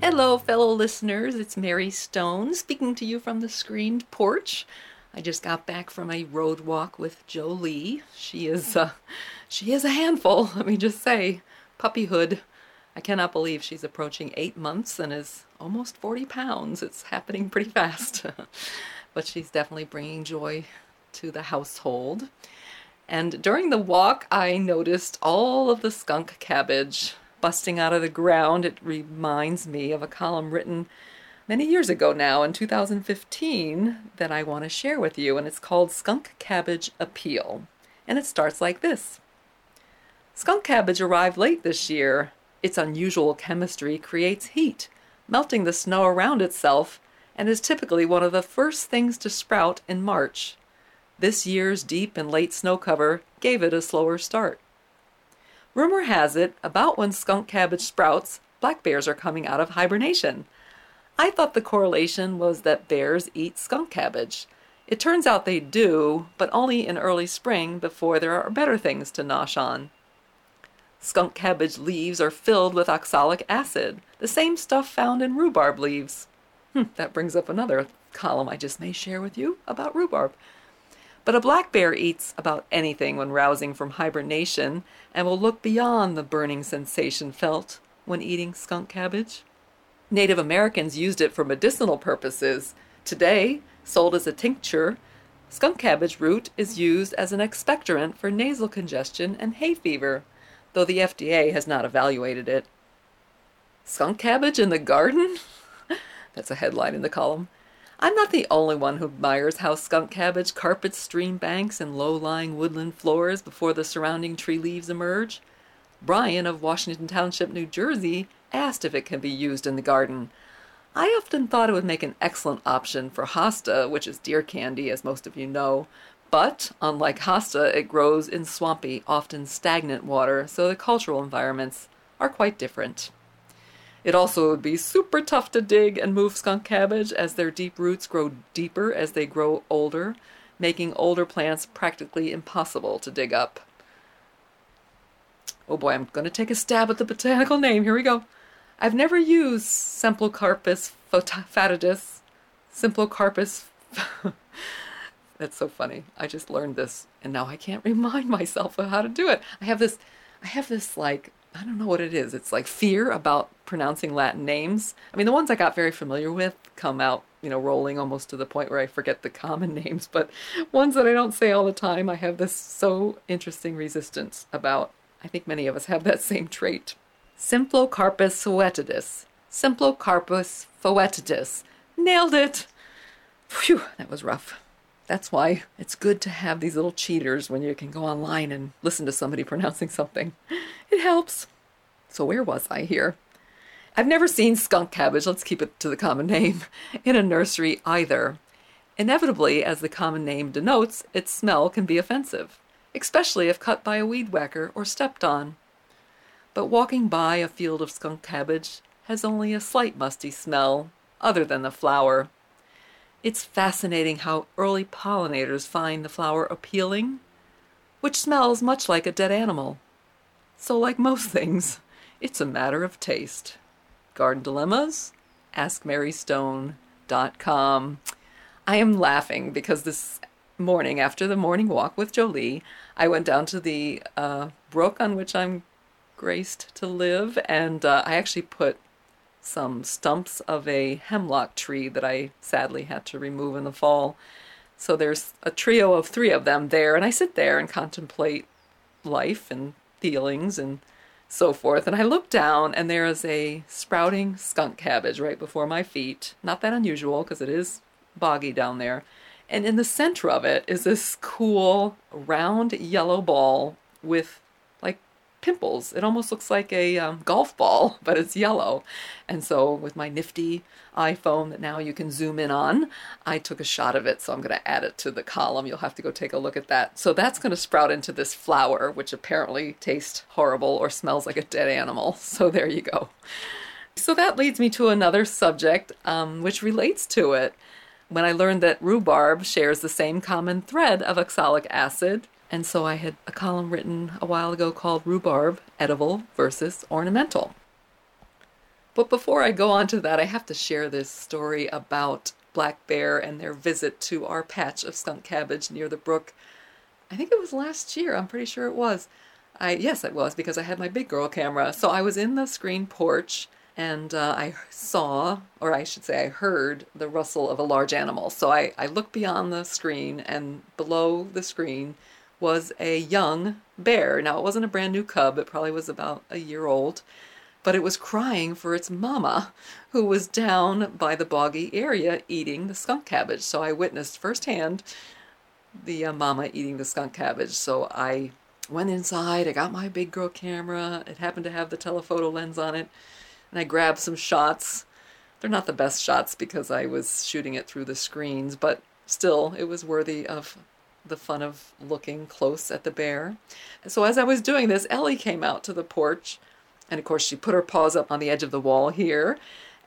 Hello, fellow listeners. It's Mary Stone speaking to you from the screened porch. I just got back from a road walk with Jolie. She is, uh, she is a handful. Let me just say, puppyhood. I cannot believe she's approaching eight months and is almost 40 pounds. It's happening pretty fast. but she's definitely bringing joy to the household. And during the walk, I noticed all of the skunk cabbage busting out of the ground. It reminds me of a column written many years ago now, in 2015, that I want to share with you, and it's called Skunk Cabbage Appeal. And it starts like this Skunk cabbage arrived late this year. Its unusual chemistry creates heat, melting the snow around itself, and is typically one of the first things to sprout in March. This year's deep and late snow cover gave it a slower start. Rumor has it, about when skunk cabbage sprouts, black bears are coming out of hibernation. I thought the correlation was that bears eat skunk cabbage. It turns out they do, but only in early spring before there are better things to nosh on. Skunk cabbage leaves are filled with oxalic acid, the same stuff found in rhubarb leaves. Hm, that brings up another column I just may share with you about rhubarb. But a black bear eats about anything when rousing from hibernation and will look beyond the burning sensation felt when eating skunk cabbage. Native Americans used it for medicinal purposes. Today, sold as a tincture, skunk cabbage root is used as an expectorant for nasal congestion and hay fever, though the FDA has not evaluated it. Skunk cabbage in the garden? That's a headline in the column. I'm not the only one who admires how skunk cabbage carpets stream banks and low lying woodland floors before the surrounding tree leaves emerge. Brian of Washington Township, New Jersey, asked if it can be used in the garden. I often thought it would make an excellent option for hosta, which is deer candy, as most of you know. But, unlike hosta, it grows in swampy, often stagnant water, so the cultural environments are quite different. It also would be super tough to dig and move skunk cabbage as their deep roots grow deeper as they grow older, making older plants practically impossible to dig up. Oh boy, I'm going to take a stab at the botanical name. Here we go. I've never used Symplocarpus fatidus. Symplocarpus. That's so funny. I just learned this and now I can't remind myself of how to do it. I have this I have this like I don't know what it is. It's like fear about pronouncing Latin names. I mean, the ones I got very familiar with come out, you know, rolling almost to the point where I forget the common names, but ones that I don't say all the time, I have this so interesting resistance about. I think many of us have that same trait. Symplocarpus foetidus. Symplocarpus foetidus. Nailed it! Phew, that was rough. That's why it's good to have these little cheaters when you can go online and listen to somebody pronouncing something. It helps. So, where was I here? I've never seen skunk cabbage, let's keep it to the common name, in a nursery either. Inevitably, as the common name denotes, its smell can be offensive, especially if cut by a weed whacker or stepped on. But walking by a field of skunk cabbage has only a slight musty smell, other than the flower. It's fascinating how early pollinators find the flower appealing, which smells much like a dead animal. So, like most things, it's a matter of taste. Garden Dilemmas, AskMaryStone.com. I am laughing because this morning, after the morning walk with Jolie, I went down to the uh, brook on which I'm graced to live, and uh, I actually put some stumps of a hemlock tree that I sadly had to remove in the fall. So there's a trio of three of them there, and I sit there and contemplate life and feelings and so forth. And I look down, and there is a sprouting skunk cabbage right before my feet. Not that unusual because it is boggy down there. And in the center of it is this cool round yellow ball with pimples. It almost looks like a um, golf ball, but it's yellow. And so, with my nifty iPhone that now you can zoom in on, I took a shot of it. So, I'm going to add it to the column. You'll have to go take a look at that. So, that's going to sprout into this flower, which apparently tastes horrible or smells like a dead animal. So, there you go. So, that leads me to another subject um, which relates to it. When I learned that rhubarb shares the same common thread of oxalic acid and so I had a column written a while ago called Rhubarb Edible versus Ornamental. But before I go on to that, I have to share this story about Black Bear and their visit to our patch of skunk cabbage near the brook. I think it was last year, I'm pretty sure it was. I yes, it was because I had my big girl camera. So I was in the screen porch and uh, I saw, or I should say, I heard the rustle of a large animal. So I, I looked beyond the screen, and below the screen was a young bear. Now, it wasn't a brand new cub, it probably was about a year old, but it was crying for its mama, who was down by the boggy area eating the skunk cabbage. So I witnessed firsthand the uh, mama eating the skunk cabbage. So I went inside, I got my big girl camera, it happened to have the telephoto lens on it, and I grabbed some shots. They're not the best shots because I was shooting it through the screens, but still, it was worthy of the fun of looking close at the bear. So as I was doing this, Ellie came out to the porch, and of course she put her paws up on the edge of the wall here.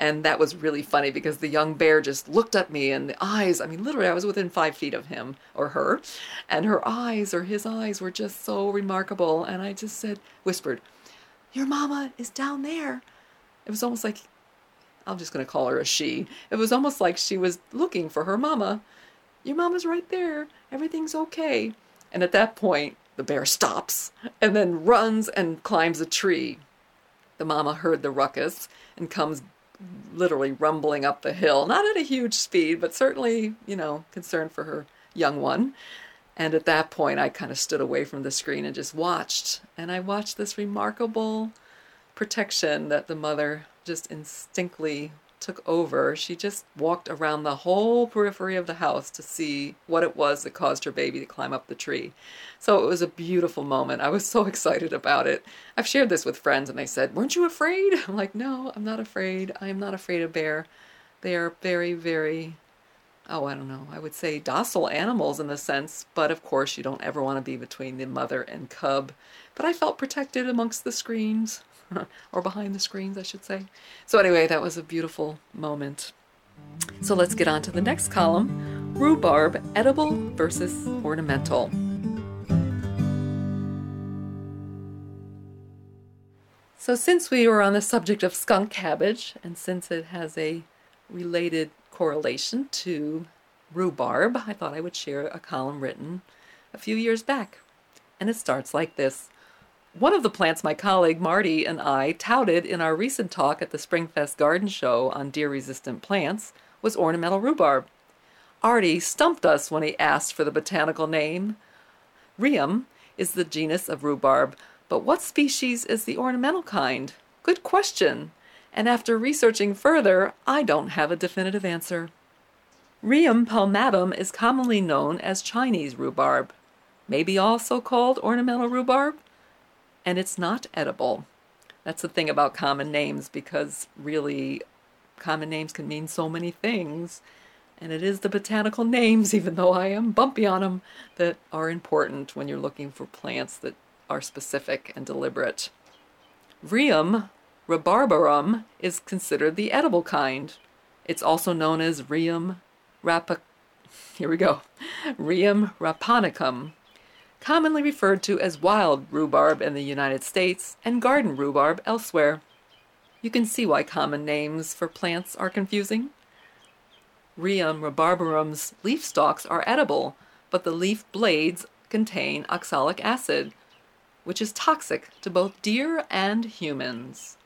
And that was really funny because the young bear just looked at me and the eyes, I mean, literally, I was within five feet of him or her, and her eyes or his eyes were just so remarkable. And I just said, whispered, Your mama is down there. It was almost like, I'm just going to call her a she. It was almost like she was looking for her mama. Your mama's right there. Everything's okay. And at that point, the bear stops and then runs and climbs a tree. The mama heard the ruckus and comes literally rumbling up the hill, not at a huge speed, but certainly, you know, concerned for her young one. And at that point, I kind of stood away from the screen and just watched. And I watched this remarkable protection that the mother just instinctively took over, she just walked around the whole periphery of the house to see what it was that caused her baby to climb up the tree. So it was a beautiful moment. I was so excited about it. I've shared this with friends and they said, Weren't you afraid? I'm like, No, I'm not afraid. I am not afraid of bear. They are very, very, oh, I don't know, I would say docile animals in the sense, but of course you don't ever want to be between the mother and cub. But I felt protected amongst the screens. or behind the screens, I should say. So, anyway, that was a beautiful moment. So, let's get on to the next column rhubarb, edible versus ornamental. So, since we were on the subject of skunk cabbage, and since it has a related correlation to rhubarb, I thought I would share a column written a few years back. And it starts like this one of the plants my colleague Marty and I touted in our recent talk at the Springfest Garden Show on deer resistant plants was ornamental rhubarb. Artie stumped us when he asked for the botanical name. Rheum is the genus of rhubarb, but what species is the ornamental kind? Good question. And after researching further, I don't have a definitive answer. Rheum palmatum is commonly known as Chinese rhubarb, maybe also called ornamental rhubarb and it's not edible. That's the thing about common names because really common names can mean so many things. And it is the botanical names, even though I am bumpy on them, that are important when you're looking for plants that are specific and deliberate. Rheum rhubarbarum is considered the edible kind. It's also known as Rheum rapa. Here we go. Rheum rapanicum, commonly referred to as wild rhubarb in the United States and garden rhubarb elsewhere. You can see why common names for plants are confusing. Rheum rhabarbarum's leaf stalks are edible, but the leaf blades contain oxalic acid, which is toxic to both deer and humans.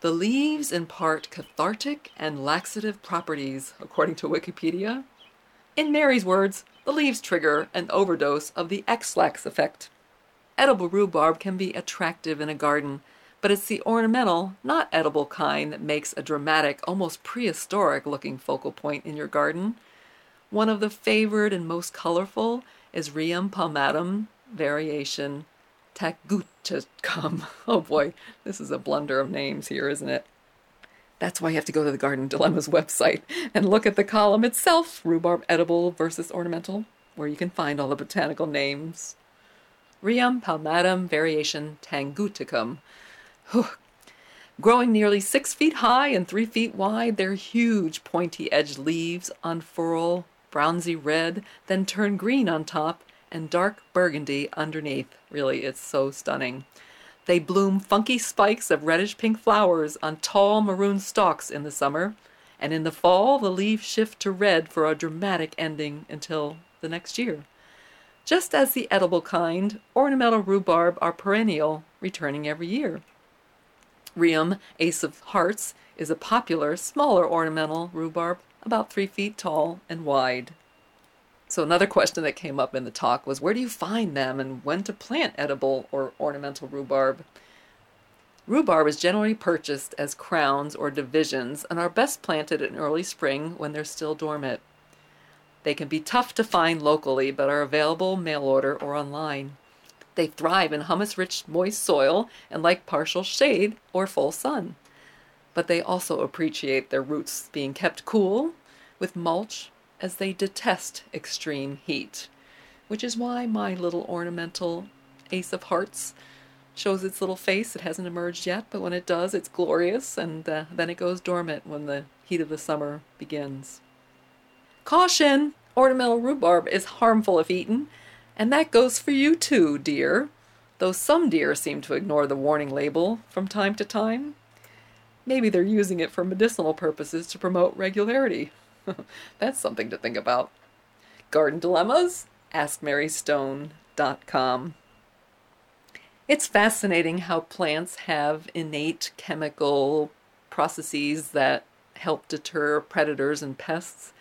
The leaves impart cathartic and laxative properties, according to Wikipedia. In Mary's words, the leaves trigger an overdose of the Ex-Lax effect. Edible rhubarb can be attractive in a garden, but it's the ornamental, not edible kind that makes a dramatic, almost prehistoric looking focal point in your garden. One of the favored and most colorful is Rheum palmatum variation taguticum. Oh boy, this is a blunder of names here, isn't it? That's why you have to go to the Garden Dilemmas website and look at the column itself, rhubarb edible versus ornamental, where you can find all the botanical names. Rheum palmatum variation tanguticum. Growing nearly six feet high and three feet wide, their huge pointy edged leaves unfurl bronzy red, then turn green on top and dark burgundy underneath. Really, it's so stunning. They bloom funky spikes of reddish pink flowers on tall maroon stalks in the summer, and in the fall the leaves shift to red for a dramatic ending until the next year. Just as the edible kind, ornamental rhubarb are perennial, returning every year. Rheum, Ace of Hearts, is a popular, smaller ornamental rhubarb, about three feet tall and wide. So, another question that came up in the talk was where do you find them and when to plant edible or ornamental rhubarb? Rhubarb is generally purchased as crowns or divisions and are best planted in early spring when they're still dormant. They can be tough to find locally but are available mail order or online. They thrive in humus rich, moist soil and like partial shade or full sun. But they also appreciate their roots being kept cool with mulch as they detest extreme heat, which is why my little ornamental Ace of Hearts shows its little face. It hasn't emerged yet, but when it does, it's glorious, and uh, then it goes dormant when the heat of the summer begins. Caution! Ornamental rhubarb is harmful if eaten, and that goes for you too, dear. Though some deer seem to ignore the warning label from time to time. Maybe they're using it for medicinal purposes to promote regularity. That's something to think about. Garden Dilemmas? AskMaryStone.com. It's fascinating how plants have innate chemical processes that help deter predators and pests,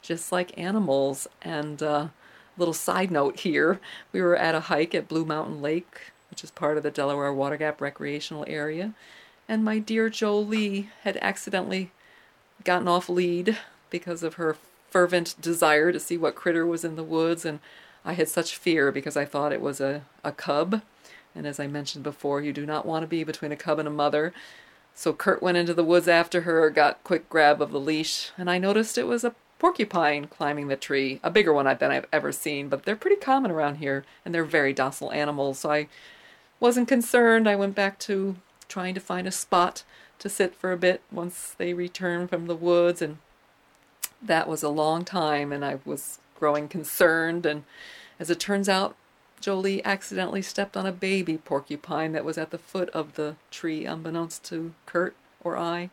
just like animals. And a uh, little side note here we were at a hike at Blue Mountain Lake, which is part of the Delaware Water Gap Recreational Area, and my dear Jolie had accidentally gotten off lead because of her fervent desire to see what critter was in the woods, and I had such fear because I thought it was a, a cub. And as I mentioned before, you do not want to be between a cub and a mother. So Kurt went into the woods after her, got quick grab of the leash, and I noticed it was a porcupine climbing the tree, a bigger one than I've ever seen, but they're pretty common around here, and they're very docile animals. So I wasn't concerned. I went back to trying to find a spot to sit for a bit once they returned from the woods, and that was a long time, and I was growing concerned. And as it turns out, Jolie accidentally stepped on a baby porcupine that was at the foot of the tree, unbeknownst to Kurt or I.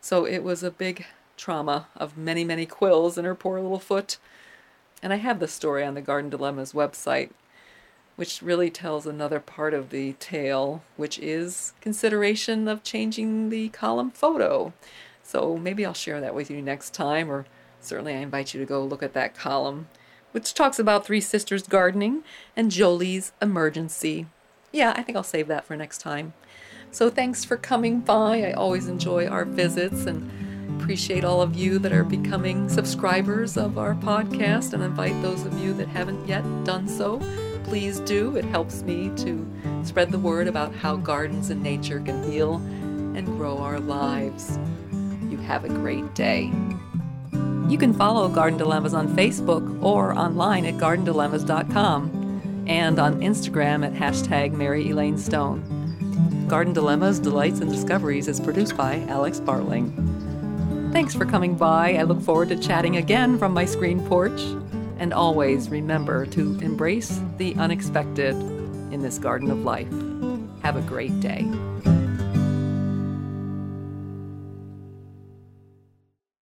So it was a big trauma of many, many quills in her poor little foot. And I have the story on the Garden Dilemmas website, which really tells another part of the tale, which is consideration of changing the column photo. So maybe I'll share that with you next time, or Certainly, I invite you to go look at that column, which talks about Three Sisters gardening and Jolie's emergency. Yeah, I think I'll save that for next time. So, thanks for coming by. I always enjoy our visits and appreciate all of you that are becoming subscribers of our podcast and invite those of you that haven't yet done so. Please do. It helps me to spread the word about how gardens and nature can heal and grow our lives. You have a great day. You can follow Garden Dilemmas on Facebook or online at gardendilemmas.com and on Instagram at hashtag Mary Elaine Stone. Garden Dilemmas, Delights, and Discoveries is produced by Alex Bartling. Thanks for coming by. I look forward to chatting again from my screen porch. And always remember to embrace the unexpected in this garden of life. Have a great day.